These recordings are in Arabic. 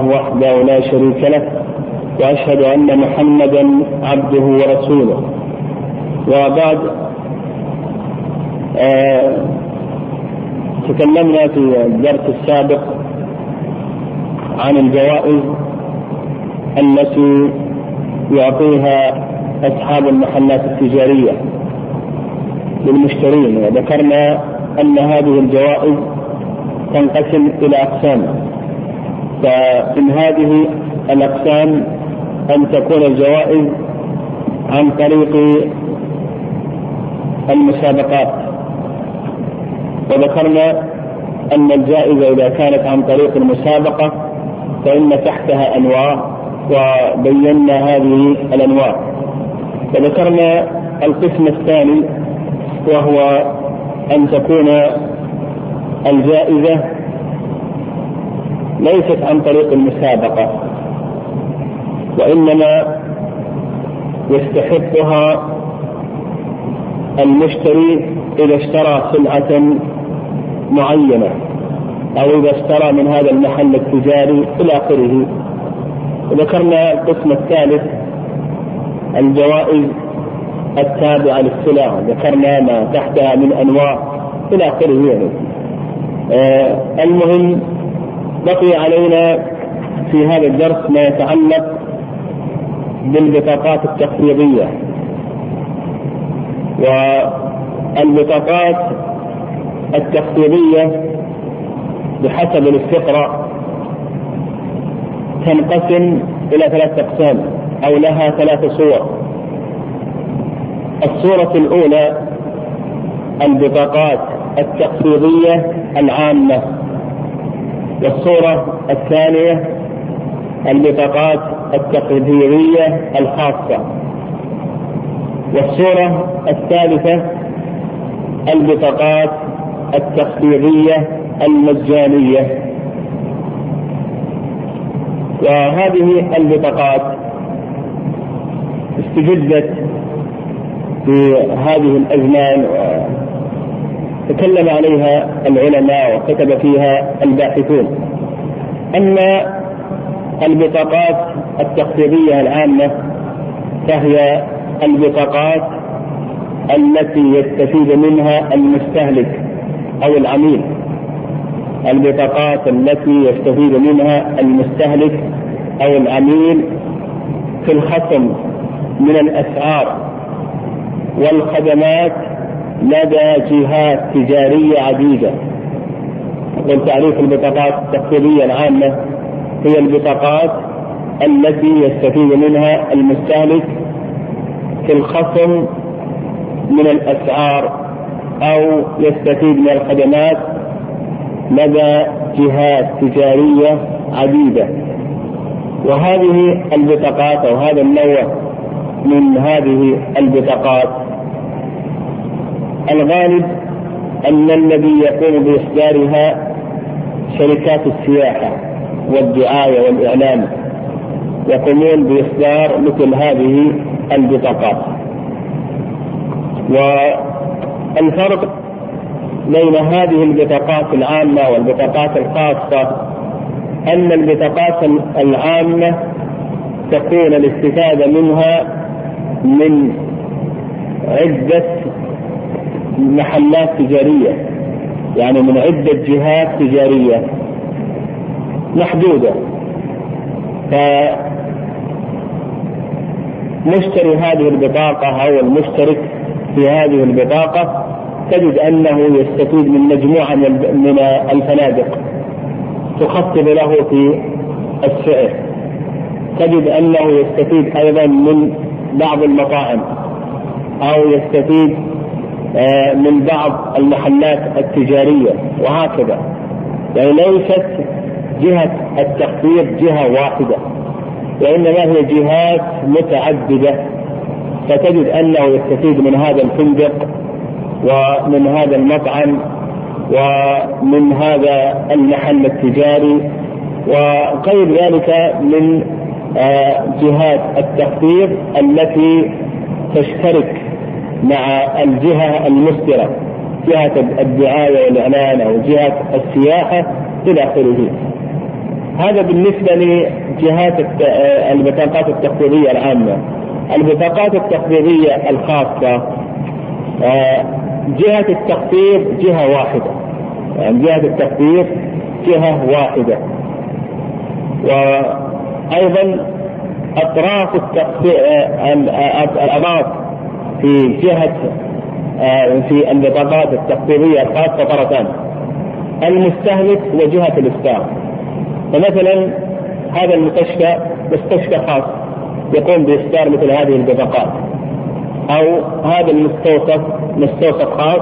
الله وحده لا شريك له وأشهد أن محمدا عبده ورسوله. وبعد آه تكلمنا في الدرس السابق عن الجوائز التي يعطيها أصحاب المحلات التجارية للمشترين وذكرنا أن هذه الجوائز تنقسم إلى أقسام. فمن هذه الأقسام أن تكون الجوائز عن طريق المسابقات. وذكرنا أن الجائزة إذا كانت عن طريق المسابقة فإن تحتها أنواع وبينا هذه الأنواع. وذكرنا القسم الثاني وهو أن تكون الجائزة ليست عن طريق المسابقة وإنما يستحقها المشتري إذا اشترى سلعة معينة أو إذا اشترى من هذا المحل التجاري إلى آخره. وذكرنا القسم الثالث الجوائز التابعة للسلع ذكرنا ما تحتها من أنواع إلى آخره يعني. آه المهم بقي علينا في هذا الدرس ما يتعلق بالبطاقات التخفيضية. والبطاقات التخفيضية بحسب الاستقراء تنقسم إلى ثلاث أقسام أو لها ثلاث صور. الصورة الأولى البطاقات التخفيضية العامة. والصورة الثانية البطاقات التخفيضية الخاصة. والصورة الثالثة البطاقات التخفيضية المجانية. وهذه البطاقات استجدت في هذه الأزمان وتكلم عليها العلماء وكتب فيها الباحثون. ان البطاقات التخفيضيه العامة فهي البطاقات التي يستفيد منها المستهلك أو العميل. البطاقات التي يستفيد منها المستهلك أو العميل في الخصم من الأسعار والخدمات لدى جهات تجارية عديدة. يقول تعريف البطاقات التخفيضيه العامه هي البطاقات التي يستفيد منها المستهلك في الخصم من الأسعار أو يستفيد من الخدمات لدى جهات تجارية عديدة وهذه البطاقات أو هذا النوع من هذه البطاقات الغالب أن الذي يقوم باصدارها شركات السياحة والدعاية والإعلام. يقومون باصدار مثل هذه البطاقات. والفرق بين هذه البطاقات العامة والبطاقات الخاصة أن البطاقات العامة تكون الاستفادة منها من عدة محلات تجارية يعني من عدة جهات تجارية محدودة. فمشتري هذه البطاقة أو المشترك في هذه البطاقة تجد أنه يستفيد من مجموعة من الفنادق تخفض له في السعر. تجد أنه يستفيد أيضا من بعض المطاعم أو يستفيد من بعض المحلات التجارية وهكذا. يعني ليست جهة التخفيض جهة واحدة وإنما هي جهات متعددة. فتجد أنه يستفيد من هذا الفندق ومن هذا المطعم ومن هذا المحل التجاري وغير ذلك من جهات التخفيض التي تشترك مع الجهة المصدرة جهة الدعاية والإعلان أو جهة السياحة إلى آخره. هذا بالنسبة لجهات البطاقات التخفيضية العامة. البطاقات التخفيضية الخاصة آه، جهة التخفيض جهة واحدة. يعني جهة التخفيض جهة واحدة. وأيضا أطراف التخفيض آه، الأطراف في جهة آه، في البطاقات التخفيضية الخاصة طرفان المستهلك وجهة الإسكان فمثلا هذا المستشفى مستشفى خاص يقوم بإصدار مثل هذه البطاقات أو هذا المستوصف مستوصف خاص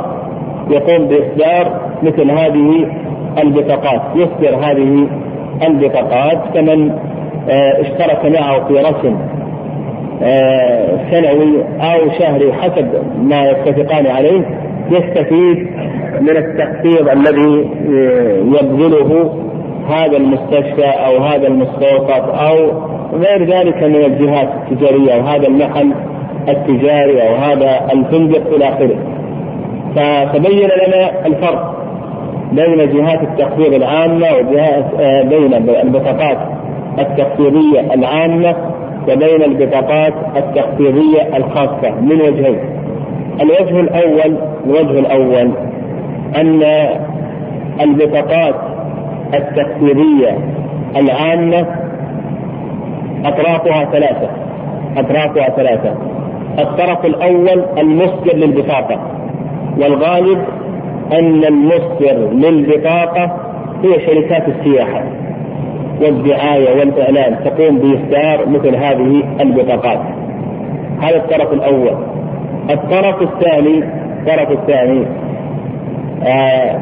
يقوم بإصدار مثل هذه البطاقات يصدر هذه البطاقات كمن آه، اشترك معه في رسم سنوي أو شهري حسب ما يتفقان عليه يستفيد من التخفيض الذي آه، يبذله هذا المستشفى أو هذا المستوصف أو غير ذلك من الجهات التجارية أو هذا المحل التجاري أو هذا الفندق إلى آخره. فتبين لنا الفرق بين جهات التخفيض العامة وجهات آه، بين البطاقات التخفيضية العامة وبين البطاقات التخفيضية الخاصة من وجهين. الوجه الأول الوجه الأول أن البطاقات التخفيضية العامة أطرافها ثلاثة أطرافها ثلاثة الطرف الأول المصدر للبطاقة والغالب أن المصدر للبطاقة هي شركات السياحة والدعاية والإعلان تقوم بإصدار مثل هذه البطاقات هذا الطرف الأول الطرف الثاني الطرف الثاني آه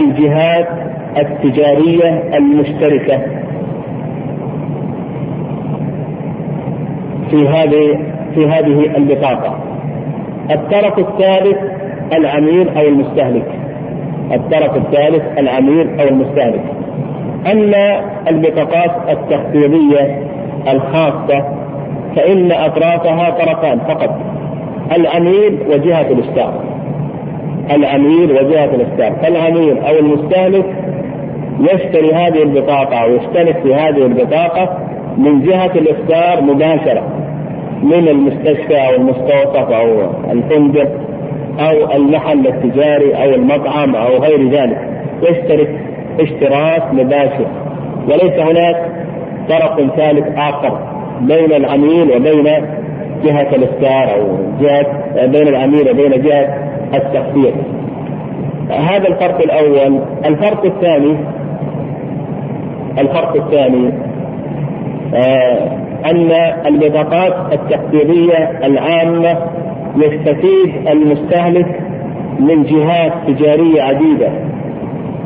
الجهات التجارية المشتركة في هذه في هذه البطاقة. الطرف الثالث العميل أو المستهلك. الطرف الثالث العميل أو المستهلك. أما البطاقات التخفيضية الخاصة فإن أطرافها طرفان فقط. العميل وجهة الإصدار. العميل وجهة الإصدار، فالعميل أو المستهلك يشتري هذه البطاقة أو يشترك في هذه البطاقة من جهة الإفطار مباشرة من المستشفى أو المستوصف أو الفندق أو المحل التجاري أو المطعم أو غير ذلك. يشترك اشتراك مباشر. وليس هناك طرف ثالث آخر بين العميل وبين جهة الإفطار أو جهة بين العميل وبين جهة التخفيض. هذا الفرق الأول. الفرق الثاني الفرق الثاني آه أن البطاقات التقديرية العامة يستفيد المستهلك من جهات تجارية عديدة.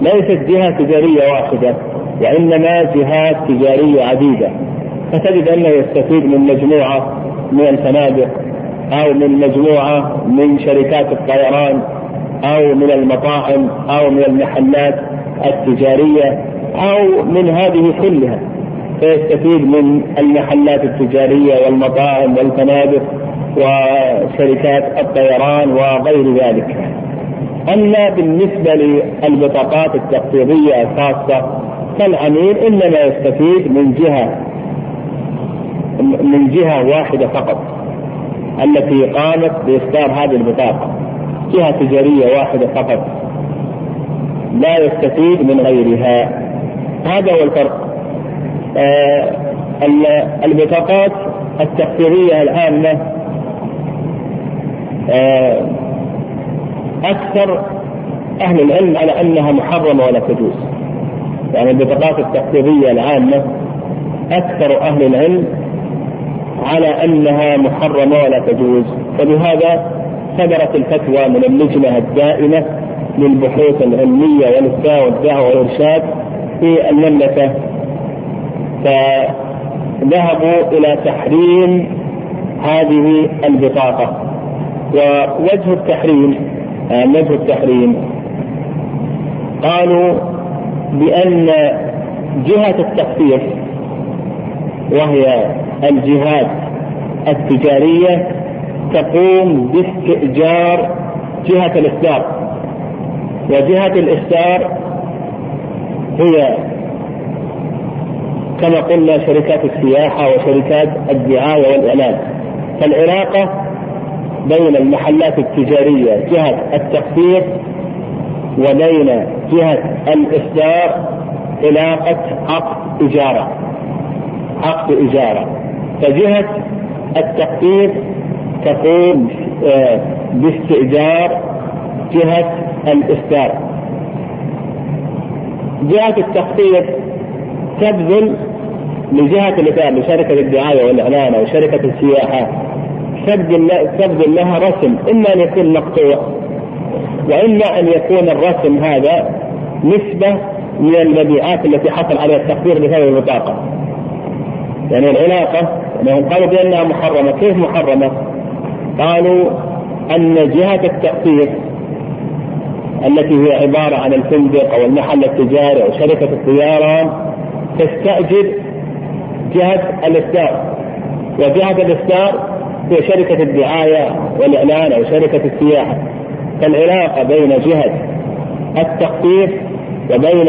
ليست جهة تجارية واحدة وإنما جهات تجارية عديدة. فتجد أنه يستفيد من مجموعة من الفنادق أو من مجموعة من شركات الطيران أو من المطاعم أو من المحلات التجارية أو من هذه كلها. فيستفيد من المحلات التجارية والمطاعم والفنادق وشركات الطيران وغير ذلك. أما بالنسبة للبطاقات التقسيطية الخاصة فالعميل إنما يستفيد من جهة من جهة واحدة فقط التي قامت بإصدار هذه البطاقة جهة تجارية واحدة فقط لا يستفيد من غيرها. هذا هو الفرق. آه البطاقات التقديرية العامة آه أكثر أهل العلم على أنها محرمة ولا تجوز. يعني البطاقات التقديرية العامة أكثر أهل العلم على أنها محرمة ولا تجوز. فبهذا صدرت الفتوى من اللجنة الدائمة للبحوث العلمية والإفتاء والدعوة والإرشاد في المملكة. فذهبوا إلى تحريم هذه البطاقة. ووجه التحريم وجه التحريم. قالوا بأن جهة التخفيف وهي الجهات التجارية تقوم باستئجار جهة الإصدار وجهة الإصدار هي كما قلنا شركات السياحة وشركات الدعاية والإعلان. فالعلاقة بين المحلات التجارية جهة التخفيض وبين جهة الإصدار علاقة عقد إجارة. عقد إجارة. فجهة التخفيض تقوم آه، باستئجار جهة الإصدار. جهة التخفيض تبذل لجهة الإصدار لشركة الدعاية والإعلان أو شركة السياحة. تبذل لها رسم. إما أن يكون مقطوع. وإما أن يكون الرسم هذا نسبة من المبيعات التي حصل عليها التخفيض بهذه البطاقة. يعني العلاقة لأنهم قالوا بأنها محرمة. كيف محرمة؟ قالوا أن جهة التخفيض التي هي عبارة عن الفندق أو المحل التجاري أو شركة الطيران تستأجر جهة الإصدار. وجهة الإصدار هي شركة الدعاية والإعلان أو شركة السياحة. فالعلاقة بين جهة التخفيض وبين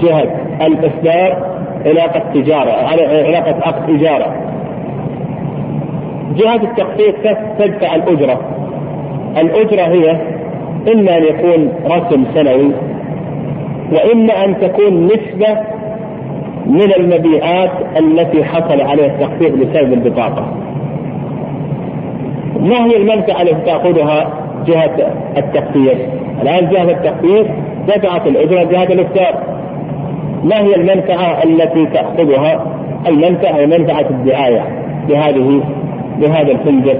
جهة الإصدار علاقة تجارة علاقة عقد إجارة جهة التخفيض تدفع الأجرة. الأجرة هي إما أن يكون رسم سنوي وإما أن تكون نسبة من المبيعات التي حصل عليها التخفيض بسبب البطاقة. ما هي المنفعة التي تأخذها جهة التخفيض؟ الآن جهة التخفيض دفعت الأجرة جهة الإفطار ما هي المنفعة التي تأخذها؟ المنفعة هي منفعة الدعاية بهذه بهذا الفندق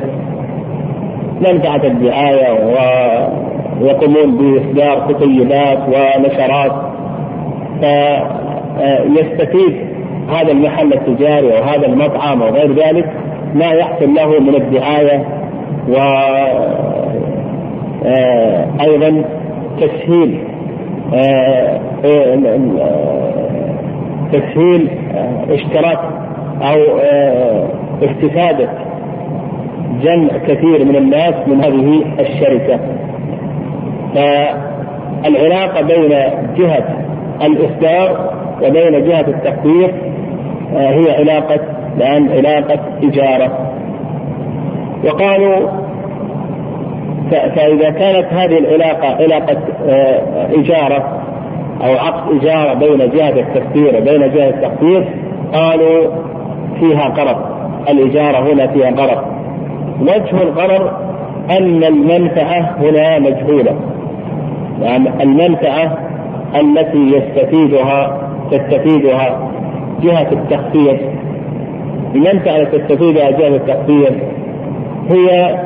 منفعة الدعاية ويقومون بإصدار كتيبات ونشرات فيستفيد هذا المحل التجاري أو هذا المطعم أو غير ذلك ما يحصل له من الدعاية وأيضا تسهيل تسهيل اشتراك أو استفادة جمع كثير من الناس من هذه الشركة. فالعلاقة بين جهة الإصدار وبين جهة التقدير آه، هي علاقة الآن علاقة إجارة. وقالوا فإذا كانت هذه العلاقة علاقة آه، إجارة أو عقد إجارة بين جهة التفسير وبين جهة التقدير قالوا فيها غرض. الإجارة هنا فيها غرض. وجه الغرر أن المنفعة هنا مجهولة. يعني المنفعة التي يستفيدها تستفيدها جهة التخفيض المنفعة التي تستفيدها جهة التخفيض هي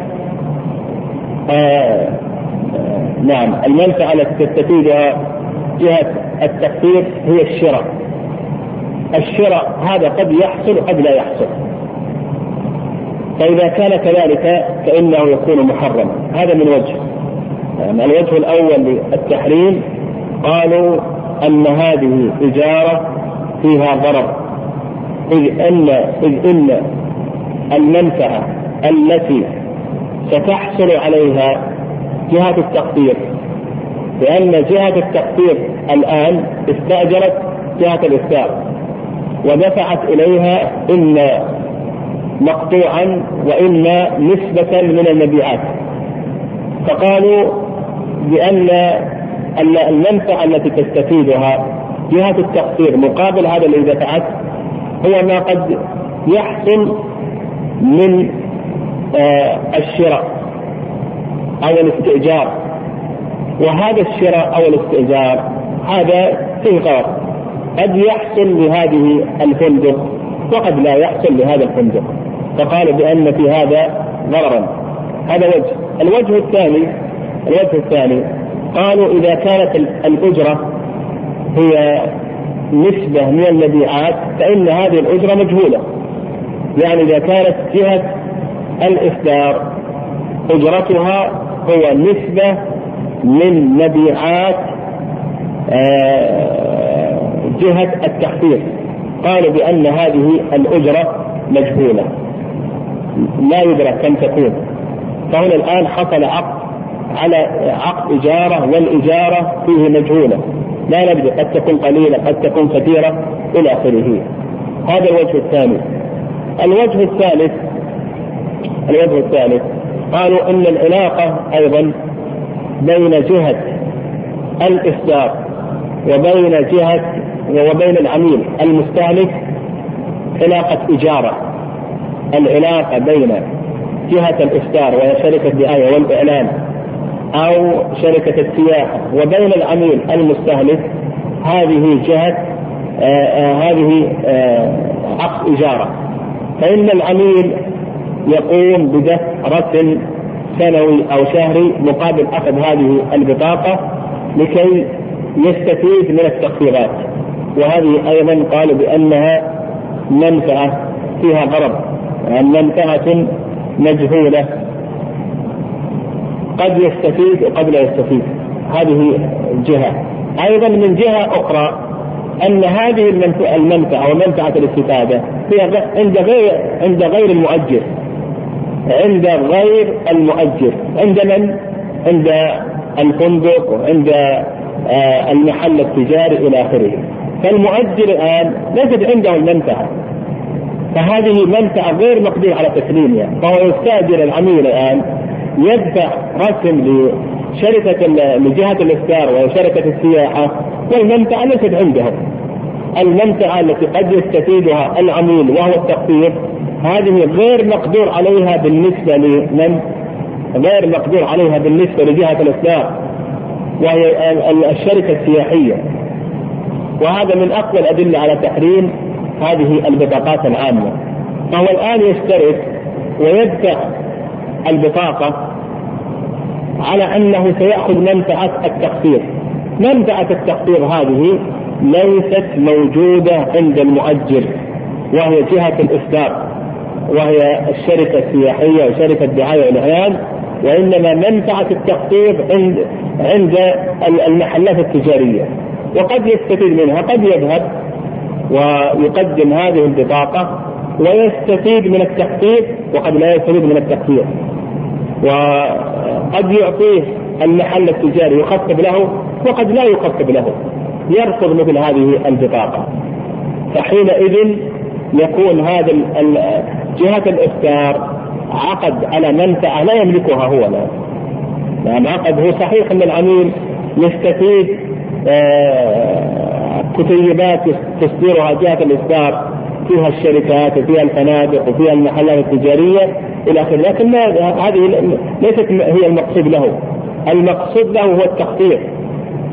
آه, آه، نعم المنفعة التي تستفيدها جهة التخفيض هي الشراء. الشراء هذا قد يحصل وقد لا يحصل. فإذا كان كذلك فإنه يكون محرما. هذا من وجه. يعني الوجه الأول للتحريم قالوا أن هذه إجارة فيها ضرر. إذ أن إذ أن المنفعة التي ستحصل عليها جهة التقدير. لأن جهة التقدير الآن استأجرت جهة الإفتاء ودفعت إليها إما مقطوعا وإما نسبة من المبيعات. فقالوا بأن المنفعة التي تستفيدها جهة التقصير مقابل هذا الذي دفعت هو ما قد يحصل من الشراء أو الاستئجار. وهذا الشراء أو الاستئجار هذا فيه غرض. قد يحصل لهذه الفندق وقد لا يحصل لهذا الفندق. فقال بأن في هذا ضررا هذا وجه. الوجه الثاني الوجه الثاني قالوا إذا كانت الأجرة هي نسبة من المبيعات فإن هذه الأجرة مجهولة. يعني إذا كانت جهة الإصدار. أجرتها هو نسبة من مبيعات آه، جهة التخفيض. قالوا بأن هذه الأجرة مجهولة. لا يدرك كم تكون. فهنا الآن حصل عقد على عقد إجارة والإجارة فيه مجهولة. لا ندري قد تكون قليلة قد تكون كثيرة إلى آخره. هذا الوجه الثاني. الوجه الثالث الوجه الثالث قالوا إن العلاقة أيضا بين جهة الإصدار وبين جهة وبين العميل المستهلك علاقة إجارة. العلاقة بين جهة الإصدار وهي شركة الدعايه والإعلان أو شركة السياحة وبين العميل المستهلك هذه جهة آآ آه، آآ آه، هذه آه، عقد إجارة. فإن العميل يقوم بدفع رسم سنوي أو شهري مقابل أخذ هذه البطاقة لكي يستفيد من التخفيضات. وهذه أيضا قالوا بأنها منفعة فيها غرض يعني منفعة مجهولة. قد يستفيد وقد لا يستفيد. هذه جهة. أيضا من جهة أخرى أن هذه المنفعة ومنفعة الاستفادة هي عند غير عند غير المؤجر. عند غير المؤجر. عند من؟ عند الفندق وعند آه، المحل التجاري إلى آخره. فالمؤجر الآن ليست عنده المنفعه فهذه منفعة غير مقدور على تسليمها فهو يستأجر العميل الآن يدفع رسم لشركة لجهة الاستار وشركة السياحة والمنفعة ليست عندهم. المنفعة التي قد يستفيدها العميل وهو التخفيض هذه غير مقدور عليها بالنسبة لمن؟ غير مقدور عليها بالنسبة لجهة الاصلاح وهي الشركة السياحية. وهذا من أقوى الأدلة على تحريم هذه البطاقات العامة. فهو الآن يشترك ويدفع البطاقة على أنه سيأخذ منفعة التخفيض. منفعة التخفيض هذه ليست موجودة عند المؤجر وهي جهة الإصدار. وهي الشركة السياحية وشركة الدعاية والإعلان وإنما منفعة التخفيض عند عند المحلات التجارية. وقد يستفيد منها قد يذهب ويقدم هذه البطاقة ويستفيد من التخفيض وقد لا يستفيد من التخفيض وقد يعطيه المحل التجاري يخفض له وقد لا يخفض له. يرفض مثل هذه البطاقة. فحينئذ يكون هذا جهة الإفطار عقد على منفعة لا يملكها هو لا. نعم عقد هو صحيح أن العميل يستفيد آه، كتيبات تصدرها جهة الإصدار فيها الشركات وفيها الفنادق وفيها المحلات التجارية إلى آخره. لكن هذه ليست هي المقصود له. المقصود له هو التخطيط.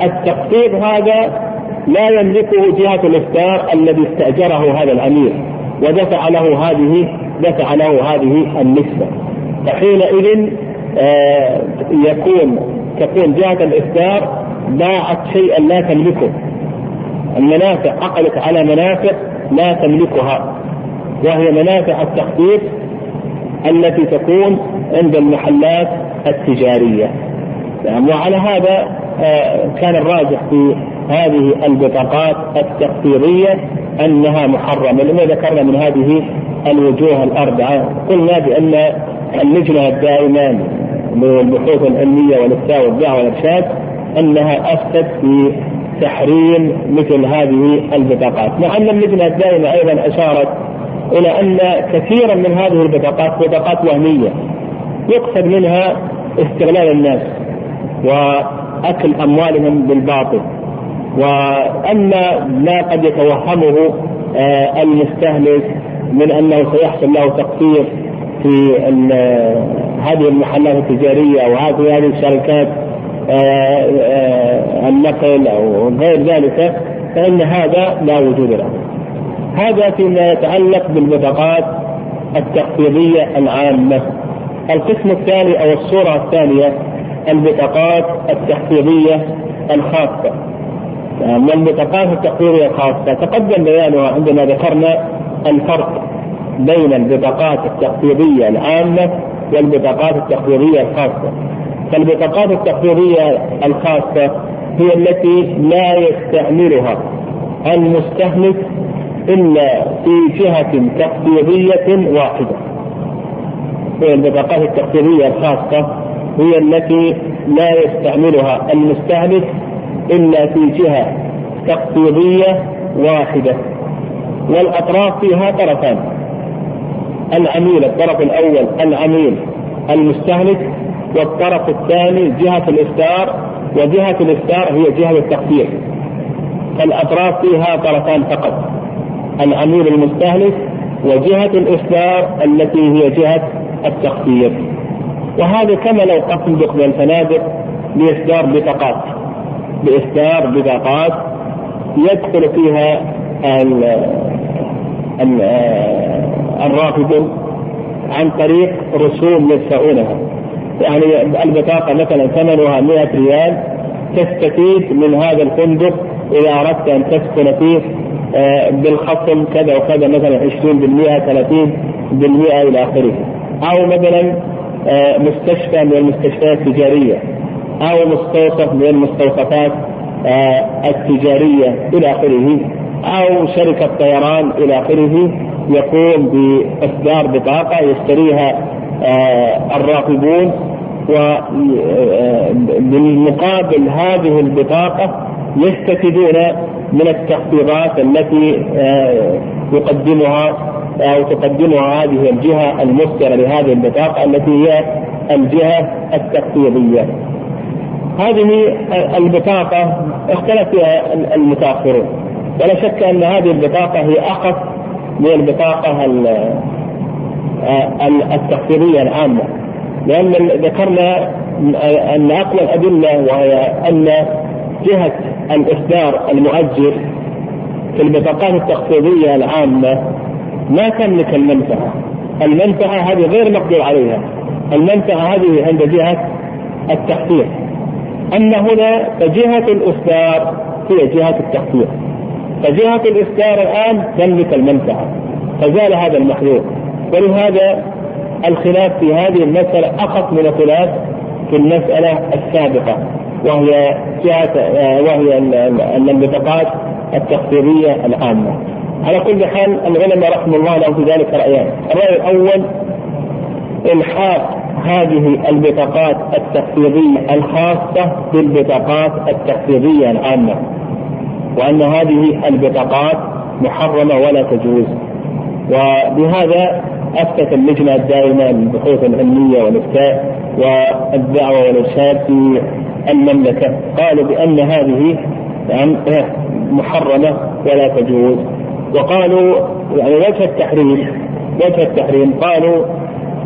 التخطيط هذا لا يملكه جهة الإصدار الذي استأجره هذا الأمير ودفع له هذه دفع له هذه النسبة. فحينئذ آه يكون تكون جهة الإصدار باعت شيئا لا تملكه. المنافع عقدت على منافع لا تملكها. وهي منافع التخطيط التي تكون عند المحلات التجارية. نعم وعلى هذا آه كان الراجح في هذه البطاقات التخفيضية أنها محرمة لما ذكرنا من هذه الوجوه الأربعة قلنا بأن اللجنة الدائمة للبحوث العلمية والإفتاء والدعوة والإرشاد أنها أفتت في تحريم مثل هذه البطاقات مع أن اللجنة الدائمة أيضا أشارت إلى أن كثيرا من هذه البطاقات بطاقات وهمية يقصد منها استغلال الناس وأكل أموالهم بالباطل. وأما ما قد يتوهمه آه، المستهلك من أنه سيحصل له تقصير في هذه المحلات التجارية أو هذه هذه الشركات آه، آه، النقل أو غير ذلك فإن هذا لا وجود له. هذا فيما يتعلق بالبطاقات التخفيضيه العامة. القسم الثاني أو الصورة الثانية البطاقات التخفيضيه الخاصة. من البطاقات التقريرية الخاصة تقدم بيانها عندما ذكرنا الفرق بين البطاقات التقريرية العامة والبطاقات التقريرية الخاصة. فالبطاقات التقريرية الخاصة هي التي لا يستعملها المستهلك إلا في جهة تقريرية واحدة. هي البطاقات التقريرية الخاصة هي التي لا يستعملها المستهلك إلا في جهة تقطيبية واحدة. والأطراف فيها طرفان. العميل الطرف الأول العميل المستهلك والطرف الثاني جهة الإفطار وجهة الإفطار هي جهة التقدير. فالأطراف فيها طرفان فقط. العميل المستهلك وجهة الإصدار التي هي جهة التخفيض وهذا كما لو قسم بين الفنادق بإصدار بطاقات. بإصدار بطاقات يدخل فيها الرافضون عن طريق رسوم يدفعونها. يعني البطاقة مثلا ثمنها 100 ريال تستفيد من هذا الفندق إذا أردت أن تسكن فيه آه، بالخصم كذا وكذا مثلا 20% 30% إلى آخره. أو مثلا آه، مستشفى من المستشفيات التجارية. أو مستوصف من المستوصفات آه، التجارية إلى آخره أو شركة طيران إلى آخره يقوم بإصدار بطاقة يشتريها الراقبون وبالمقابل هذه البطاقة يستفيدون من التخفيضات التي آه، يقدمها أو تقدمها هذه الجهة المصدرة لهذه البطاقة التي هي الجهة التخفيضية. هذه البطاقه اختلف فيها المتأخرون. ولا شك أن هذه البطاقه هي اخف من البطاقه آه، التخفيضيه العامة. لأن ذكرنا أن اقوى الأدلة وهي أن جهة الإصدار المؤجر في البطاقات التخفيضيه العامة ما تملك المنفعة. المنفعة هذه غير مقدور عليها. المنفعة هذه عند جهة التخفيض اما هنا فجهة الإصدار هي جهة التخفيض. فجهة الإصدار الآن تملك المنفعة فزال هذا المحذور. ولهذا الخلاف في هذه المسألة أخف من الخلاف في المسألة السابقة وهي جهة وهي البطاقات التخفيضية العامة. على كل حال العلماء رحمه الله لهم في ذلك رأيان، الرأي الأول إلحاق هذه البطاقات التخفيضية الخاصة بالبطاقات التخفيضية العامة وأن هذه البطاقات محرمة ولا تجوز. وبهذا أفتت اللجنة الدائمة للبحوث العلمية والإفتاء والدعوة والإرشاد في المملكة. قالوا بأن هذه يعني محرمة ولا تجوز. وقالوا يعني وجه التحريم وجه التحريم قالوا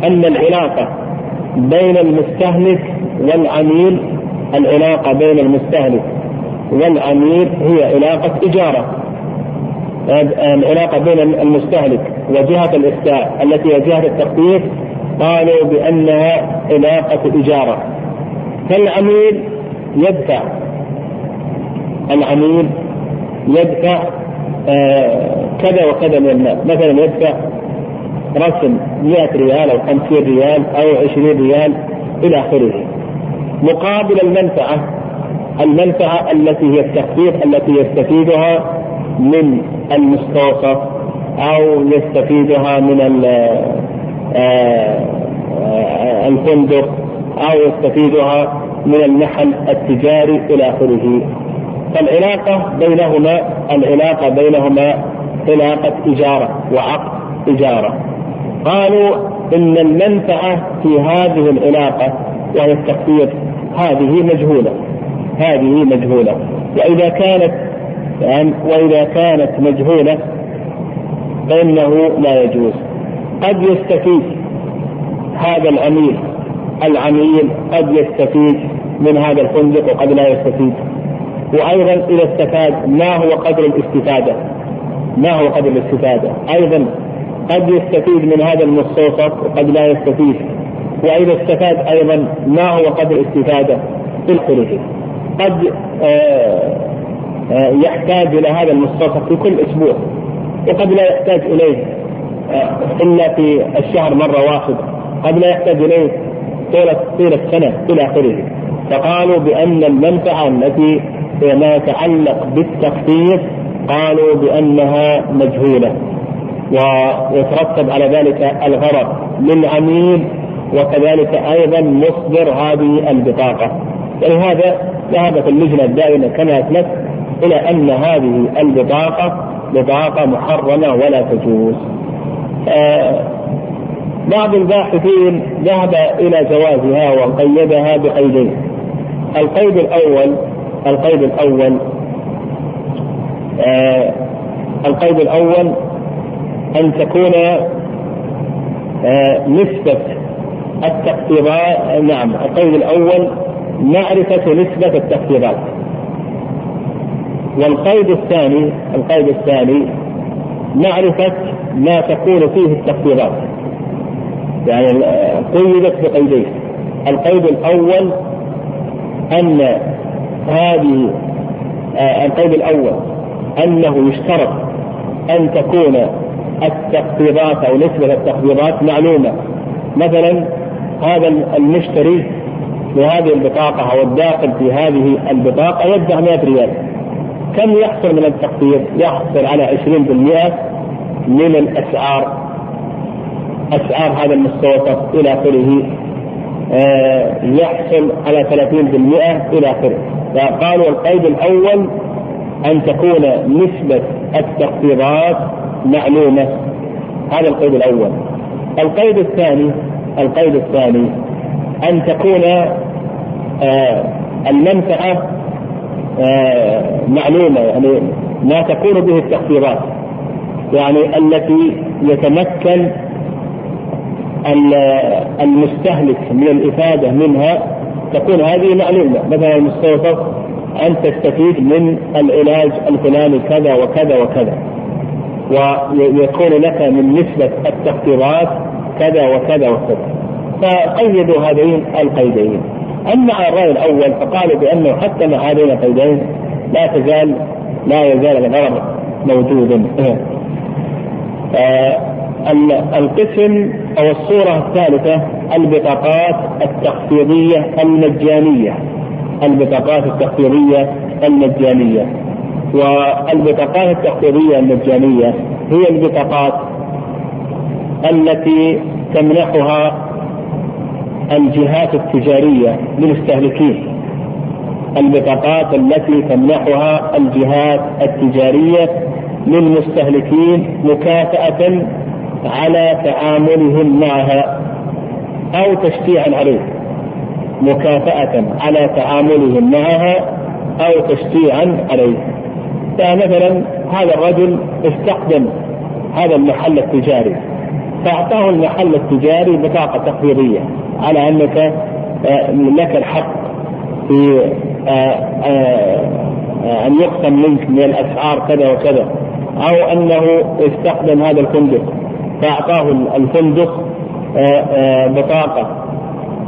أن العلاقة بين المستهلك والعميل العلاقة بين المستهلك والعميل هي علاقة إجارة. العلاقة بين المستهلك وجهة الإفتاء التي هي جهة التخفيف قالوا بأنها علاقة إجارة. فالعميل يدفع العميل يدفع آه كذا وكذا من المال. مثلا يدفع رسم 100 ريال أو 50 ريال أو 20 ريال إلى آخره. مقابل المنفعة المنفعة التي هي التخفيف التي يستفيدها من المستوصف أو يستفيدها من آه، آه، الفندق أو يستفيدها من المحل التجاري إلى آخره. فالعلاقة بينهما العلاقة بينهما علاقة إجارة وعقد إجارة. قالوا إن المنفعة في هذه العلاقة وهي التخفيض هذه مجهولة. هذه مجهولة. وإذا كانت يعني وإذا كانت مجهولة فإنه لا يجوز. قد يستفيد هذا العميل العميل قد يستفيد من هذا الفندق وقد لا يستفيد. وأيضا إذا استفاد ما هو قدر الاستفادة؟ ما هو قدر الاستفادة؟ أيضا قد يستفيد من هذا المستوصف وقد لا يستفيد. وإذا استفاد أيضا ما هو قدر الاستفاده في الخروج. قد آه، آه، يحتاج إلى هذا المستوصف في كل أسبوع. وقد لا يحتاج إليه آه، إلا في الشهر مرة واحدة. قد لا يحتاج إليه طول طول السنة إلى اخره فقالوا بأن المنفعة التي ما يتعلق بالتخفيف قالوا بأنها مجهولة. ويترتب على ذلك الغرض للعميل وكذلك أيضا مصدر هذه البطاقة. ولهذا ذهبت اللجنة الدائمة كما اسلفت إلى أن هذه البطاقة بطاقة محرمة ولا تجوز. آه بعض الباحثين ذهب إلى جوازها وقيدها بقيدين. القيد الأول القيد الأول آه القيد الأول أن تكون آه نسبة التخفيضات نعم القيد الأول معرفة نسبة التخفيضات والقيد الثاني القيد الثاني معرفة ما تكون فيه التخفيضات يعني قيدت بقيدين. القيد الأول أن هذه آه القيد الأول أنه يشترط أن تكون التخفيضات أو نسبة التخفيضات معلومة. مثلا هذا المشتري لهذه البطاقة أو الداخل في هذه البطاقة يدفع 100 ريال. كم يحصل من التخفيض؟ يحصل على 20% من الأسعار. أسعار هذا المستوصف إلى آخره. آه يحصل على 30% إلى آخره. فقالوا القيد الأول أن تكون نسبة التخفيضات معلومة. هذا القيد الأول. القيد الثاني القيد الثاني أن تكون آه المنفعة آه معلومة يعني ما تكون به التخفيضات. يعني التي يتمكن المستهلك من الإفادة منها تكون هذه معلومة. مثلا المستوصف أن تستفيد من العلاج الفلاني كذا وكذا وكذا. ويكون لك من نسبة التخفيضات كذا وكذا وكذا. فقيدوا هذين القيدين. أما الرأي الأول فقالوا بأنه حتى مع هذين القيدين لا تزال لا يزال الغرض موجودا آه، القسم أو الصورة الثالثة البطاقات التخفيضية المجانية. البطاقات التخفيضية المجانية. والبطاقات التخفيضية المجانية هي البطاقات التي تمنحها الجهات التجارية للمستهلكين. البطاقات التي تمنحها الجهات التجارية للمستهلكين مكافأة على تعاملهم معها أو تشجيعا عليه. مكافأة على تعاملهم معها أو تشجيعا عليه. فمثلا هذا الرجل استخدم هذا المحل التجاري فأعطاه المحل التجاري بطاقة تخفيضية على أنك آه، لك الحق في آه، آه، أن يقسم منك من الأسعار كذا وكذا أو أنه استخدم هذا الفندق فأعطاه الفندق بطاقة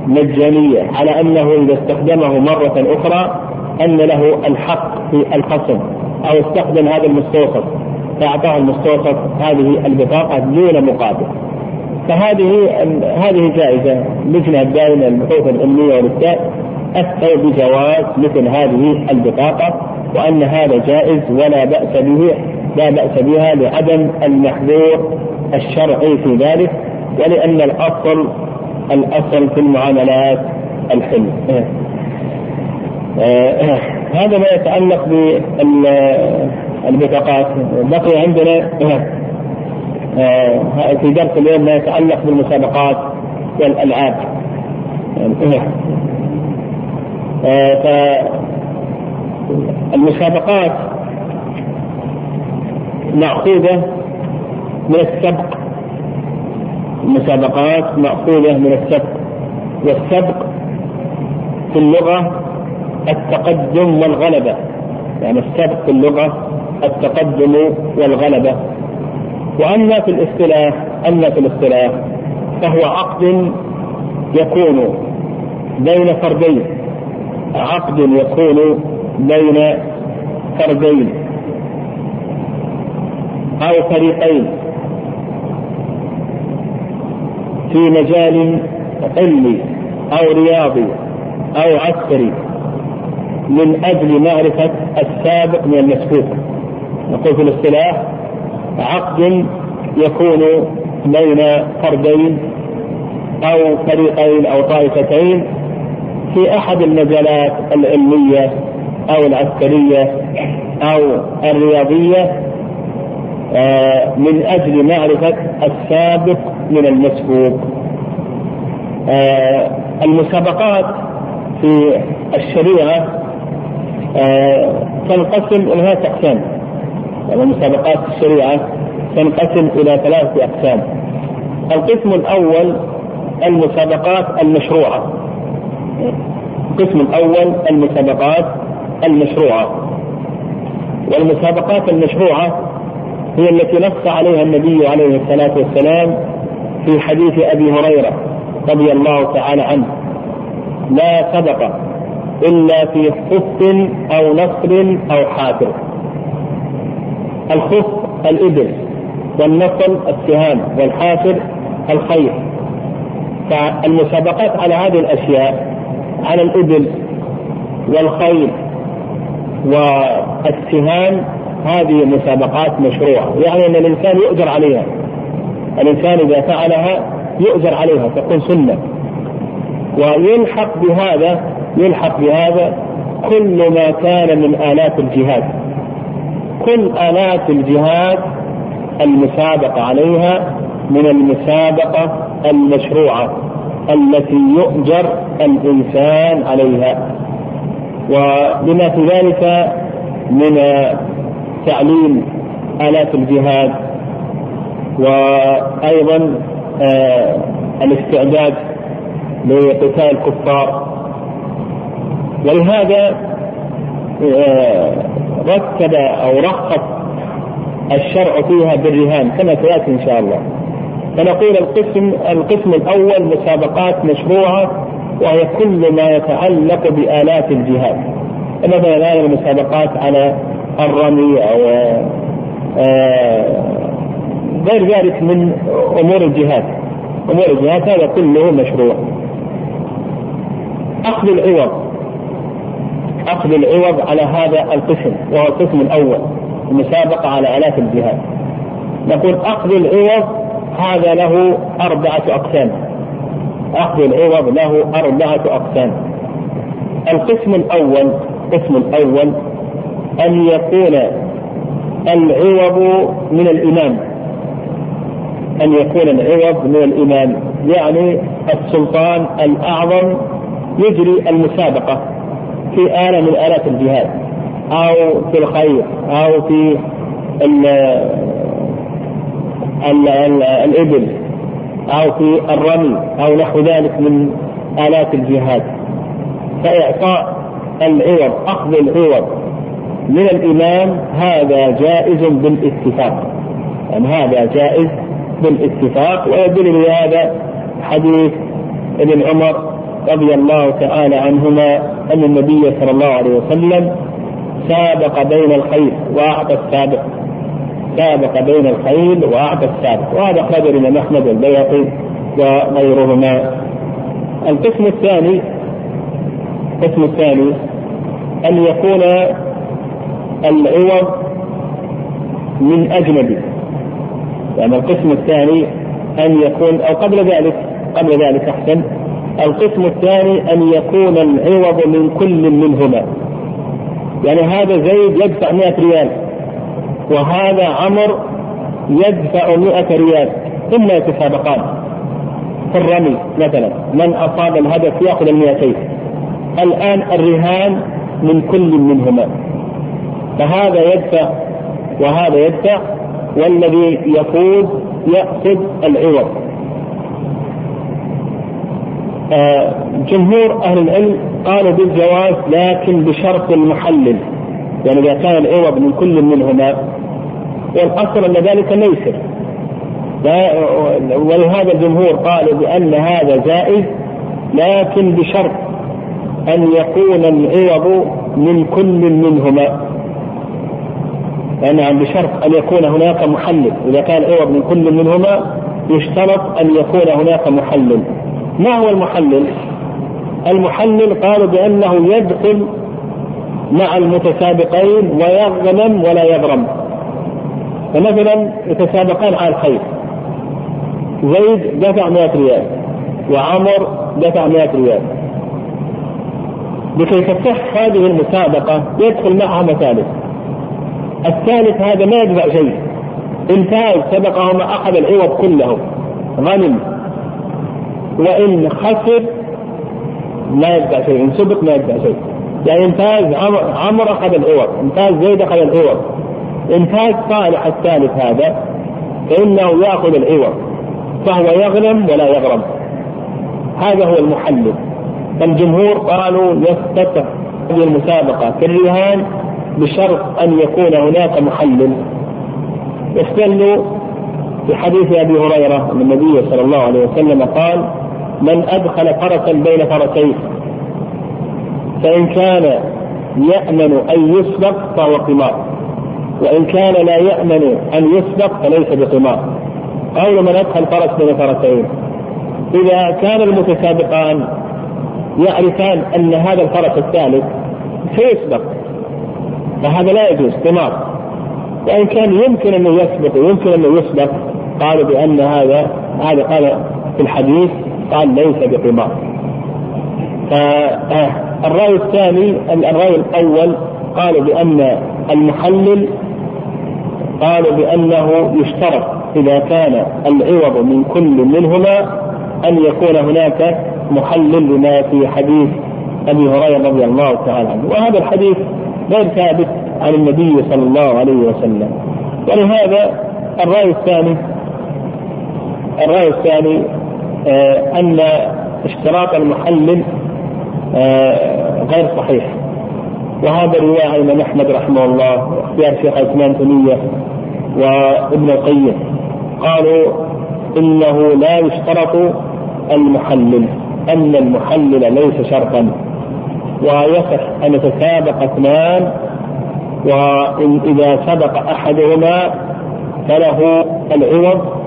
مجانية على أنه إذا استخدمه مرة أخرى أن له الحق في الخصم. أو استخدم هذا المستوصف. فأعطاه المستوصف هذه البطاقة دون مقابل. فهذه هذه جائزة لجنة الدائمة للبحوث العلمية والإفتاء. أفتوا بجواز مثل هذه البطاقة وأن هذا جائز ولا بأس به لا بأس بها لعدم المحذور الشرعي في ذلك ولأن الأصل الأصل في المعاملات الحل آه، هذا ما يتعلق بالبطاقات بقي عندنا آه، في درس اليوم ما يتعلق بالمسابقات والألعاب. آه، فالمسابقات مأخوذة من السبق. المسابقات مأخوذة من السبق. والسبق في اللغة التقدم والغلبة. يعني السبق في اللغة التقدم والغلبة. وأما في الاصطلاح أما في الاصطلاح فهو عقد يكون بين فردين. عقد يكون بين فردين. أو فريقين. في مجال علمي أو رياضي أو عسكري. من أجل معرفة السابق من المسبوق. نقول في الاصطلاح عقد يكون بين فردين أو فريقين أو طائفتين في أحد المجالات العلمية أو العسكرية أو الرياضية آه، من أجل معرفة السابق من المسبوق. آه، المسابقات في الشريعة آه، تنقسم إلى ثلاثة أقسام. يعني مسابقات الشريعة تنقسم إلى ثلاثة أقسام. القسم الأول المسابقات المشروعة. القسم الأول المسابقات المشروعة. والمسابقات المشروعة هي التي نص عليها النبي عليه الصلاة والسلام في حديث أبي هريرة رضي الله تعالى عنه. لا سبق إلا في خف أو نصر أو حافر. الخف الإبل والنصل السهام والحافر الخير. فالمسابقات على هذه الأشياء على الإبل والخيل والسهام هذه مسابقات مشروعة. يعني أن الإنسان يؤجر عليها. الإنسان إذا فعلها يؤجر عليها تكون سنة. ويلحق بهذا يلحق بهذا كل ما كان من آلات الجهاد. كل آلات الجهاد المسابقة عليها من المسابقة المشروعة التي يؤجر الإنسان عليها. وبما في ذلك من تعليم آلات الجهاد وأيضا آه الاستعداد لقتال الكفار ولهذا آه رتب أو رخص الشرع فيها بالرهان كما سيأتي إن شاء الله. فنقول القسم القسم الأول مسابقات مشروعة وهي كل ما يتعلق بآلات الجهاد. مثلا الآن المسابقات على الرمي أو آه، غير ذلك من أمور الجهاد. أمور الجهاد هذا كله مشروع. أخذ العوض. أخذ العوض على هذا القسم وهو القسم الأول المسابقة على آلات الجهاد. نقول أخذ العوض هذا له أربعة أقسام. أخذ العوض له أربعة أقسام. القسم الأول القسم الأول أن يكون العوض من الإمام. أن يكون العوض من الإمام يعني السلطان الأعظم يجري المسابقة. في آلة من آلات الجهاد أو في الخير أو في ال ال ال الإبل أو في الرمي أو نحو ذلك من آلات الجهاد. فإعطاء العوض أخذ العوض من الإمام هذا جائز بالاتفاق. يعني هذا جائز بالاتفاق ويدل لهذا حديث ابن عمر رضي الله تعالى عنهما أن النبي صلى الله عليه وسلم سابق بين الخيل وأعطى السابق. سابق بين الخيل وأعطى السابق. وهذا أخرجه الإمام أحمد والبيهقي وغيرهما. القسم الثاني القسم الثاني أن يكون العوض من أجنبي. يعني القسم الثاني أن يكون أو قبل ذلك قبل ذلك أحسن القسم الثاني أن يكون العوض من كل منهما. يعني هذا زيد يدفع 100 ريال وهذا عمر يدفع 100 ريال. ثم يتسابقان. في الرمي مثلا من أصاب الهدف يأخذ المئتين. الآن الرهان من كل منهما. فهذا يدفع وهذا يدفع والذي يفوز يأخذ العوض. جمهور أهل العلم قالوا بالجواز لكن بشرط المحلل يعني إذا كان العوض من كل منهما والأصل أن ذلك ليس. ولهذا الجمهور قالوا بأن هذا جائز لكن بشرط أن يكون العوض من كل منهما نعم بشرط أن يكون هناك محلل. إذا كان عوض من كل منهما يشترط أن يكون هناك محلل. ما هو المحلل؟ المحلل قالوا بأنه يدخل مع المتسابقين ويغنم ولا يغرم. فمثلا يتسابقان على الخير. زيد دفع 100 ريال وعمر دفع 100 ريال. لكي تصح هذه المسابقة؟ يدخل معها مثالث. الثالث هذا ما يدفع شيء. إن سبقهما أخذ العوض كله غنم. وإن خسر لا يدفع شيء إن سبق لا يدفع شيء. يعني إن فاز عمر أخذ العوض إن فاز زيد أخذ العوض إن فاز صالح الثالث هذا فإنه يأخذ العوض فهو يغنم ولا يغرم. هذا هو المحلل. الجمهور قالوا يفتتح هذه المسابقة في الرهان بشرط أن يكون هناك محلل. استدلوا في حديث أبي هريرة أن النبي صلى الله عليه وسلم قال من أدخل فرسا بين فرسين فإن كان يأمن أن يسبق فهو قمار وإن كان لا يأمن أن يسبق فليس بقمار. قول من أدخل فرس بين فرسين. إذا كان المتسابقان يعرفان أن هذا الفرس الثالث سيسبق فهذا لا يجوز قمار. وإن كان يمكن أنه يسبق ويمكن أنه يسبق قالوا بأن هذا هذا قال في الحديث قال ليس بقمار فالرأي الثاني الرأي الأول قالوا بأن المحلل قالوا بأنه يشترط إذا كان العوض من كل منهما أن يكون هناك محلل لما في حديث أبي هريرة رضي الله تعالى عنه. وهذا الحديث غير ثابت عن النبي صلى الله عليه وسلم. ولهذا الرأي الثاني الرأي الثاني آه أن اشتراط المحلل آه غير صحيح. وهذا رواية عن الإمام أحمد رحمه الله واختيار شيخ الإسلام تيمية وابن القيم. قالوا إنه لا يشترط المحلل أن المحلل ليس شرطا. ويصح أن يتسابق اثنان وإذا سبق أحدهما فله العوض.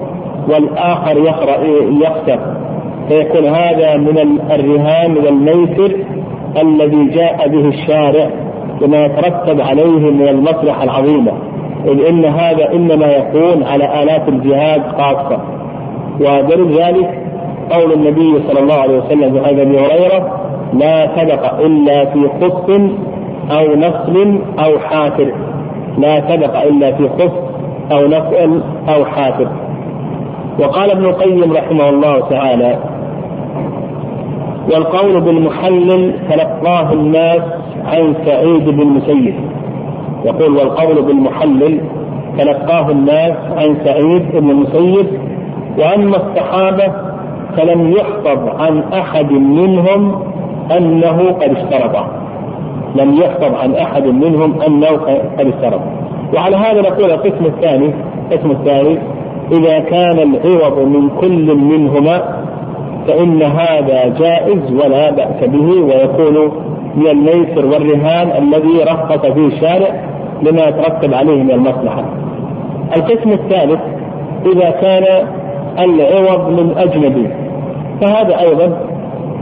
والآخر يخسر فيكون هذا من الرهان والميسر الذي جاء به الشارع وما يترتب عليه من المصلحة العظيمة. إذ إن هذا إنما يكون على آلات الجهاد خاصة. ودليل ذلك قول النبي صلى الله عليه وسلم في هذا أبي هريرة لا سبق إلا في خص أو نصل أو حافر. لا سبق إلا في خص أو نصل أو حافر. وقال ابن القيم رحمه الله تعالى والقول بالمحلل تلقاه الناس عن سعيد بن المسيب. يقول والقول بالمحلل تلقاه الناس عن سعيد بن المسيب وأما الصحابة فلم يحفظ عن أحد منهم أنه قد اشترط لم يحفظ عن أحد منهم أنه قد اشترط وعلى هذا نقول القسم الثاني القسم الثاني إذا كان العوض من كل منهما فإن هذا جائز ولا بأس به ويكون من الميسر والرهان الذي رخص فيه الشارع لما يترتب عليه من المصلحة. القسم الثالث إذا كان العوض من أجنبي فهذا أيضا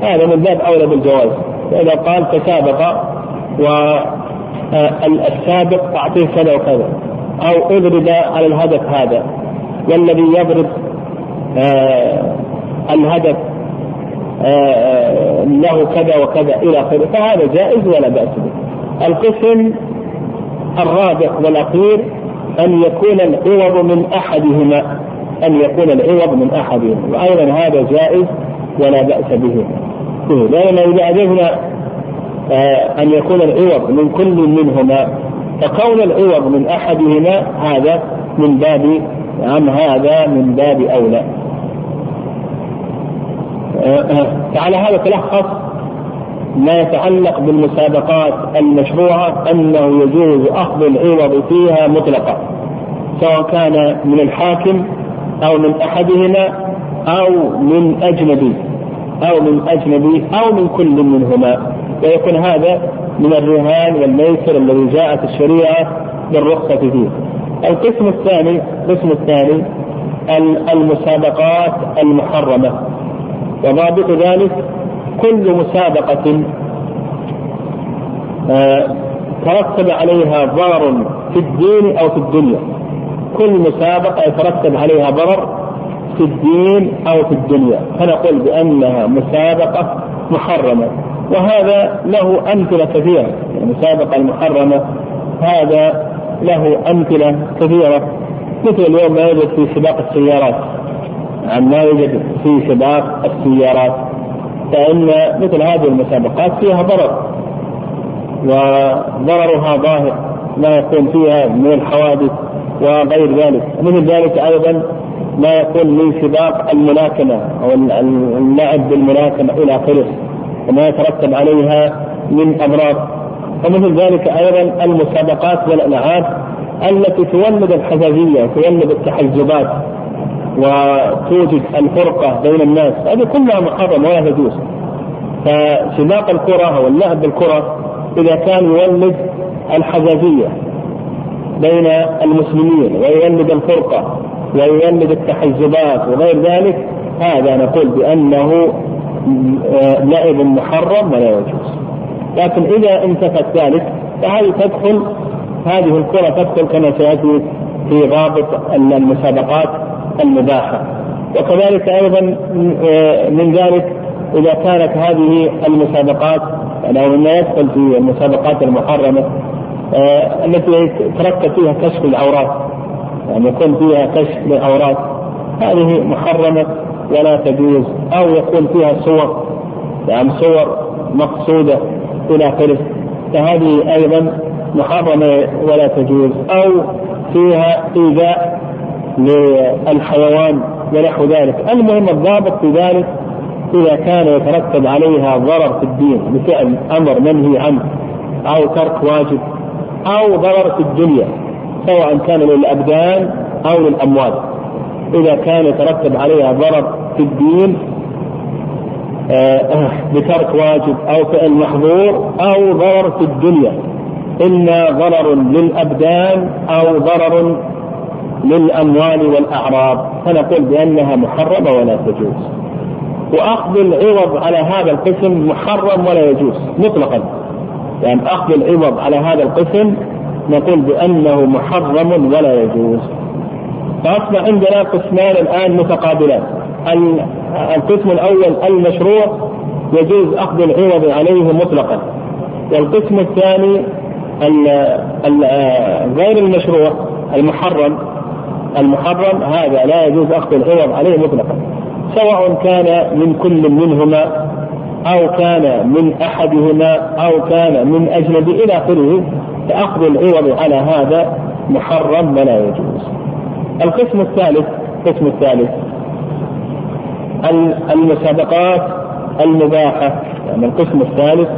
هذا من باب أولى بالجواز فإذا قال تسابق والسابق اعطيه كذا وكذا أو اضرب على الهدف هذا والذي يضرب آه الهدف آه له كذا وكذا إلى آخره. فهذا جائز ولا بأس به. القسم الرابع والأخير أن يكون العوض من أحدهما أن يكون العوض من أحدهما. وأيضا هذا جائز ولا بأس به. لأن إذا اجزنا آه، أن يكون العوض من كل منهما فكون العوض من أحدهما هذا من باب عن هذا من باب آه، فعلى هذا تلخص ما يتعلق بالمسابقات المشروعة أنه يجوز أخذ العوض فيها مطلقا سواء كان من الحاكم أو من أحدهما أو من أجنبي أو من أجنبي أو من كل منهما ويكون هذا من الرهان والميسر الذي جاءت الشريعة بالرخصة فيه. القسم الثاني القسم الثاني المسابقات المحرمة. وضابط ذلك كل مسابقة آه، ترتب عليها ضرر في الدين أو في الدنيا. كل مسابقة يترتب عليها ضرر في الدين أو في الدنيا. فنقول بأنها مسابقة محرمة. وهذا له أمثلة كثيرة. المسابقة المحرمة هذا له أمثلة كثيرة مثل اليوم ما يوجد في سباق السيارات. عن ما يوجد في سباق السيارات. فإن مثل هذه المسابقات فيها ضرر وضررها ظاهر ما يكون فيها من الحوادث وغير ذلك. مثل ذلك أيضا ما يكون من سباق الملاكمة أو اللعب بالملاكمة إلى آخره وما يترتب عليها من أمراض. ومثل ذلك أيضا المسابقات والألعاب التي تولد الحزازية وتولد التحزبات وتوجد الفرقة بين الناس. هذه كلها محرمة ولا تجوز فسباق الكرة أو اللعب بالكرة إذا كان يولد الحزازية بين المسلمين ويولد الفرقة ويولد التحزبات وغير ذلك هذا نقول بأنه لعب محرم ولا يجوز. لكن إذا انتفت ذلك فهذه تدخل؟ هذه الكرة تدخل كما سيأتي في رابط المسابقات المباحة. وكذلك أيضا من ذلك إذا كانت هذه المسابقات يعني مما يدخل في المسابقات المحرمة آه، التي يتركب فيها كشف العورات يعني يكون فيها كشف للعورات هذه محرمة ولا تجوز أو يكون فيها صور. يعني صور مقصودة إلى آخره فهذه أيضا محرمة ولا تجوز. أو فيها إيذاء للحيوان ونحو ذلك. المهم الضابط في ذلك إذا كان يترتب عليها ضرر في الدين بفعل أمر منهي عنه أو ترك واجب أو ضرر في الدنيا سواء كان للأبدان أو للأموال إذا كان يترتب عليها ضرر في الدين بترك واجب أو فعل محظور أو ضرر في الدنيا. إما ضرر للأبدان أو ضرر للأموال والأعراض. فنقول بأنها محرمة ولا تجوز. وأخذ العوض على هذا القسم محرم ولا يجوز مطلقا. يعني أخذ العوض على هذا القسم نقول بأنه محرم ولا يجوز. فأصبح عندنا قسمان الآن متقابلان. القسم الأول المشروع يجوز أخذ العوض عليه مطلقا. والقسم الثاني غير المشروع المحرم. المحرم هذا لا يجوز أخذ العوض عليه مطلقا. سواء كان من كل منهما أو كان من أحدهما أو كان من أجنبي إلى آخره فأخذ العوض على هذا محرم ولا يجوز. القسم الثالث القسم الثالث المسابقات المباحة يعني القسم الثالث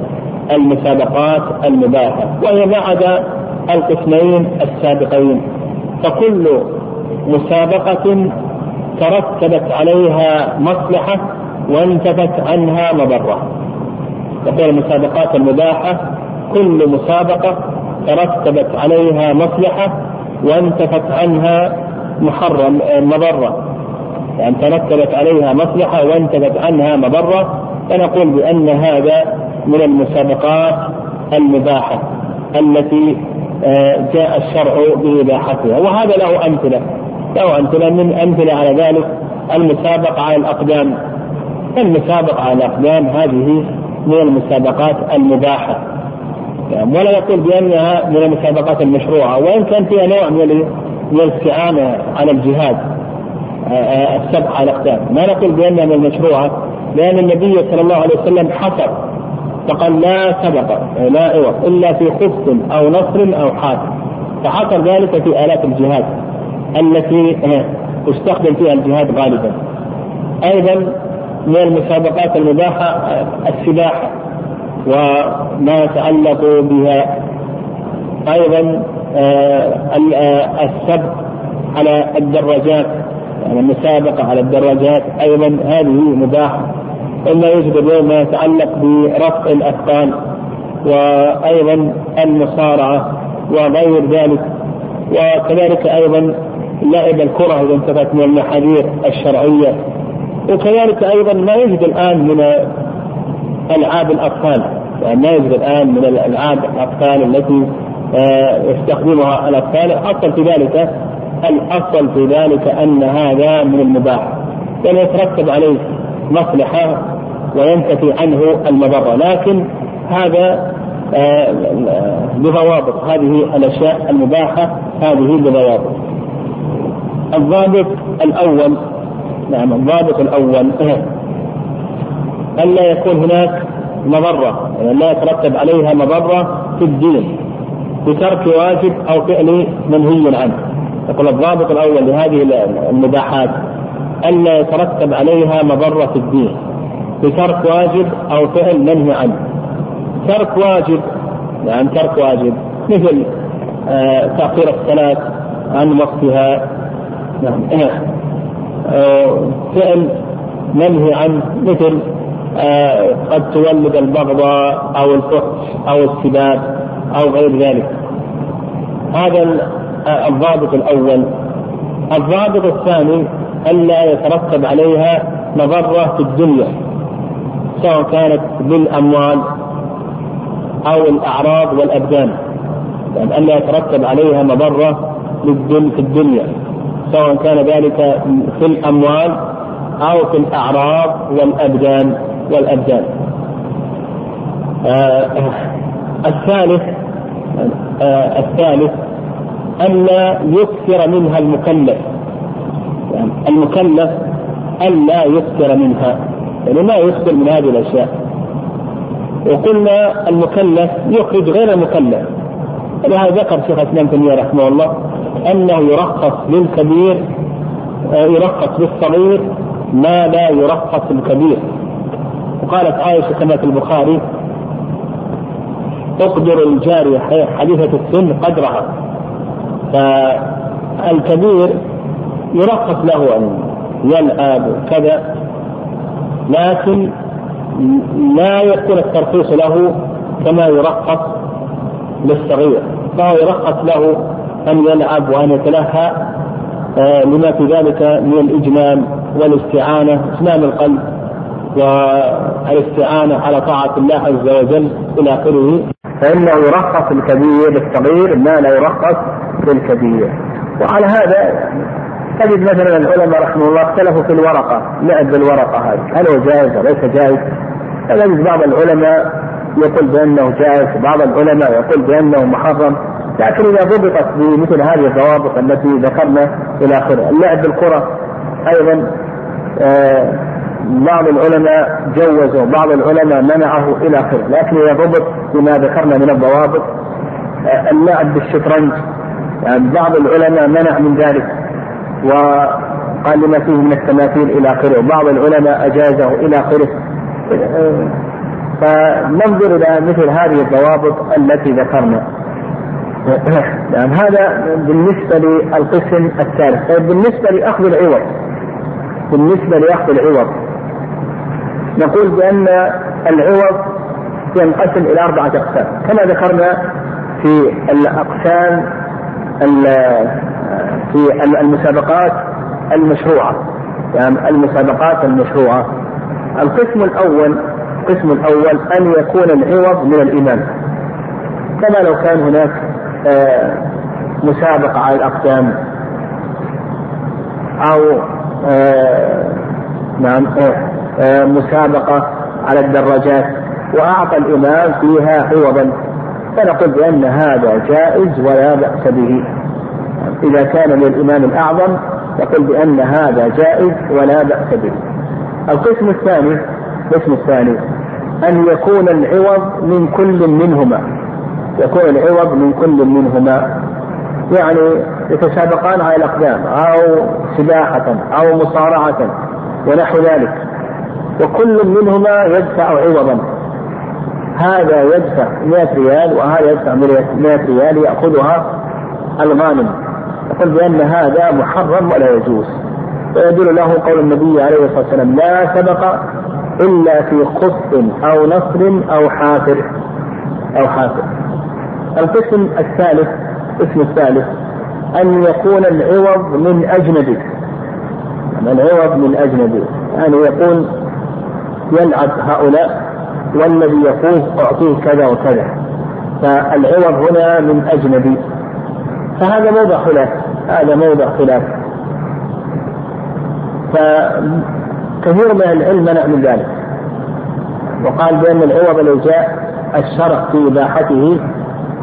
المسابقات المباحة. وهي عدا القسمين السابقين. فكل مسابقة ترتبت عليها مصلحة وانتفت عنها مضرة. يقول المسابقات المباحة كل مسابقة ترتبت عليها مصلحة وانتفت عنها محرم مضرة. يعني ترتبت عليها مصلحة وانتفت عنها مضرة فنقول بأن هذا من المسابقات المباحة التي آه، جاء الشرع بإباحتها وهذا له أمثلة له أمثلة من أمثلة على ذلك المسابقة على الأقدام. المسابقة على الأقدام هذه من المسابقات المباحة. ولا يقول بأنها من المسابقات المشروعة وإن كان فيها نوع من الاستعانة على الجهاد. آه، آه، السبق على الأقدام. ما نقول بأنها من المشروعة لأن النبي صلى الله عليه وسلم حصر فقال لا سبق لا عوض إلا في خف أو نصر أو حاتم فحصر ذلك في آلات الجهاد التي يستخدم فيها الجهاد غالبا. أيضا من المسابقات المباحة السباحة وما يتعلق بها. أيضا آه، آه، السبق على الدراجات. يعني المسابقة على الدراجات أيضا هذه مباحة. إما يوجد اليوم ما يتعلق برفع الأثقال وأيضا المصارعة وغير ذلك. وكذلك أيضا لعب الكرة إذا انتفت من المحاذير الشرعية. وكذلك أيضا ما يوجد الآن من ألعاب الأطفال. يعني ما يوجد الآن من الألعاب الأطفال التي آه، يستخدمها الأطفال الأصل في ذلك الأصل في ذلك أن هذا من المباح لأنه يترتب عليه مصلحة وينتفي عنه المضرة. لكن هذا بضوابط آه، هذه الأشياء المباحة هذه بضوابط. الضابط الأول نعم الضابط الأول ألا يكون هناك مضرة يعني لا يترتب عليها مضرة في الدين بترك واجب أو فعل منهي عنه. يقول الضابط الأول لهذه المباحات ألا يترتب عليها مضرة في الدين بترك واجب أو فعل منهي عنه. ترك واجب يعني ترك واجب مثل آه تأخير الصلاة عن وقتها. نعم آه فعل منهي عنه مثل آه قد تولد البغضاء أو الفحش أو السباب أو غير ذلك. هذا الضابط الأول. الضابط الثاني الا يترتب عليها مضرة في الدنيا سواء كانت بالأموال أو الأعراض والأبدان. يعني الا يترتب عليها مضرة في الدنيا سواء كان ذلك في الأموال أو في الأعراض والابدان والأبدان. آه الثالث آه الثالث ألا يكثر منها المكلف. يعني المكلف ألا يكثر منها يعني ما يكثر من هذه الأشياء. وقلنا المكلف يخرج غير المكلف. ولهذا ذكر شيخ الإسلام تيمية رحمه الله أنه يرخص للكبير آه، يرخص للصغير ما لا يرخص للكبير. وقالت عائشة كما في البخاري أقدر الجارية حديثة السن قدرها. فالكبير يرخص له أن يلعب كذا لكن لا يكون الترخيص له كما يرخص للصغير فهو يرخص له أن يلعب وأن يتلهى آه، لما في ذلك من الإجمال والاستعانة إسلام القلب والاستعانة على طاعة الله عز وجل إلى آخره. فإنه يرخص الكبير للصغير ما لا يرخص للكبير وعلى هذا تجد مثلا العلماء رحمه الله اختلفوا في الورقة لعب بالورقة هذه؟ هل هو جائز أو ليس جائز؟ تجد بعض العلماء يقول بأنه جائز بعض العلماء يقول بأنه محرم. لكن إذا ضبطت بمثل هذه الضوابط التي ذكرنا إلى آخره. اللعب بالكرة أيضا آه بعض العلماء جوزوا بعض العلماء منعه إلى آخره. لكن يضبط بما ذكرنا من الضوابط اللعب بالشطرنج يعني بعض العلماء منع من ذلك وقال لما فيه من التماثيل إلى آخره وبعض العلماء أجازه إلى آخره. فننظر إلى مثل هذه الضوابط التي ذكرنا. يعني هذا بالنسبة للقسم الثالث. طيب بالنسبة لأخذ العوض بالنسبة لأخذ العوض نقول بأن العوض ينقسم إلى أربعة أقسام كما ذكرنا في الأقسام في المسابقات المشروعة. يعني المسابقات المشروعة. القسم الأول القسم الأول أن يكون العوض من الإمام كما لو كان هناك آه، مسابقة على الأقسام أو آه، نعم آه، مسابقة على الدراجات وأعطى الإمام فيها عوضا. فنقول بأن هذا جائز ولا بأس به. إذا كان للإمام الأعظم نقول بأن هذا جائز ولا بأس به. القسم الثاني القسم الثاني أن يكون العوض من كل منهما. يكون العوض من كل منهما. يعني يتسابقان على الأقدام أو سباحة أو مصارعة ونحو ذلك. وكل منهما يدفع عوضا. هذا يدفع 100 ريال وهذا يدفع 100 ريال يأخذها الغانم يقول بأن هذا محرم ولا يجوز. ويدل له قول النبي عليه الصلاة والسلام لا سبق إلا في خص أو نصر أو حافر. أو حافر. القسم الثالث القسم الثالث أن يكون العوض من أجنبي. العوض من أجنبي. يعني يقول يلعب هؤلاء والذي يفوز أعطيه كذا وكذا. فالعوض هنا من أجنبي. فهذا موضع خلاف. هذا موضع خلاف. فكثير من العلم منع من ذلك. وقال بأن العوض لو جاء الشرع في إباحته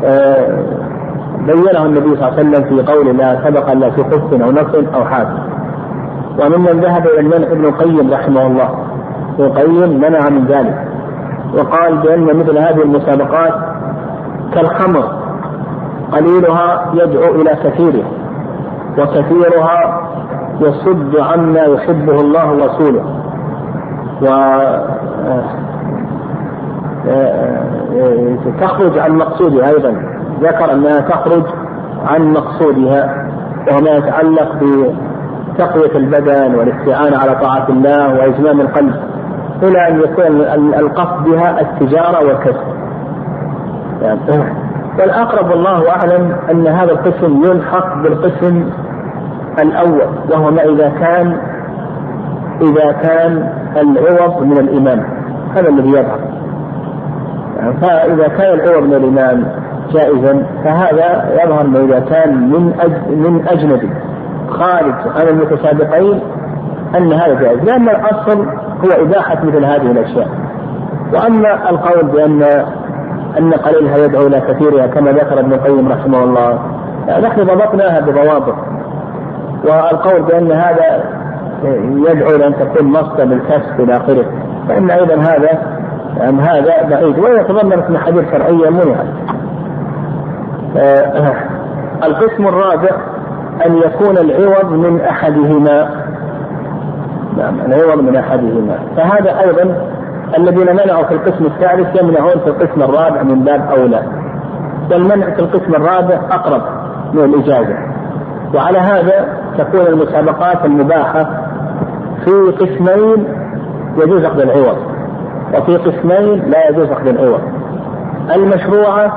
آه، بينه النبي صلى الله عليه وسلم في قول لا سبق إلا في خف أو نص أو حاد. وممن ذهب إلى المنع ابن القيم رحمه الله. ابن القيم منع من ذلك. وقال بأن مثل هذه المسابقات كالخمر قليلها يدعو إلى كثيره وكثيرها يصد عما يحبه الله ورسوله. و تخرج عن مقصودها أيضا ذكر أنها تخرج عن مقصودها وهو ما يتعلق بتقوية البدن والاستعانة على طاعة الله واجمام القلب. إلى أن يكون القصد بها التجارة والكسب. يعني والأقرب والله أعلم أن هذا القسم يلحق بالقسم الأول وهو ما إذا كان إذا كان العوض من الإمام هذا الذي يظهر يعني فإذا كان العوض من الإمام جائزا فهذا يظهر ما إذا كان من. من أجنبي خارج عن المتسابقين أن هذا جائز لأن الأصل هو إباحة مثل هذه الأشياء. وأما القول بأن أن قليلها يدعو إلى كثيرها كما ذكر ابن القيم رحمه الله نحن ضبطناها بضوابط. والقول بأن هذا يدعو إلى أن تكون مصدر للكسب إلى آخره. فإن أيضا هذا يعني هذا بعيد. ويتضمن محاذير شرعية منعت آه، القسم الرابع أن يكون العوض من أحدهما. نعم العوض من أحدهما. فهذا أيضا الذين منعوا في القسم الثالث يمنعون في القسم الرابع من باب أولى. والمنع في القسم الرابع أقرب من الإجازة. وعلى هذا تكون المسابقات المباحة في قسمين يجوز أخذ العوض. وفي قسمين لا يجوز أخذ العوض. المشروعة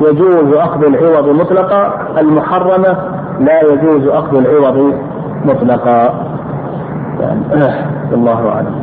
يجوز أخذ العوض مطلقا المحرمة لا يجوز أخذ العوض مطلقا. يعني الله أعلم.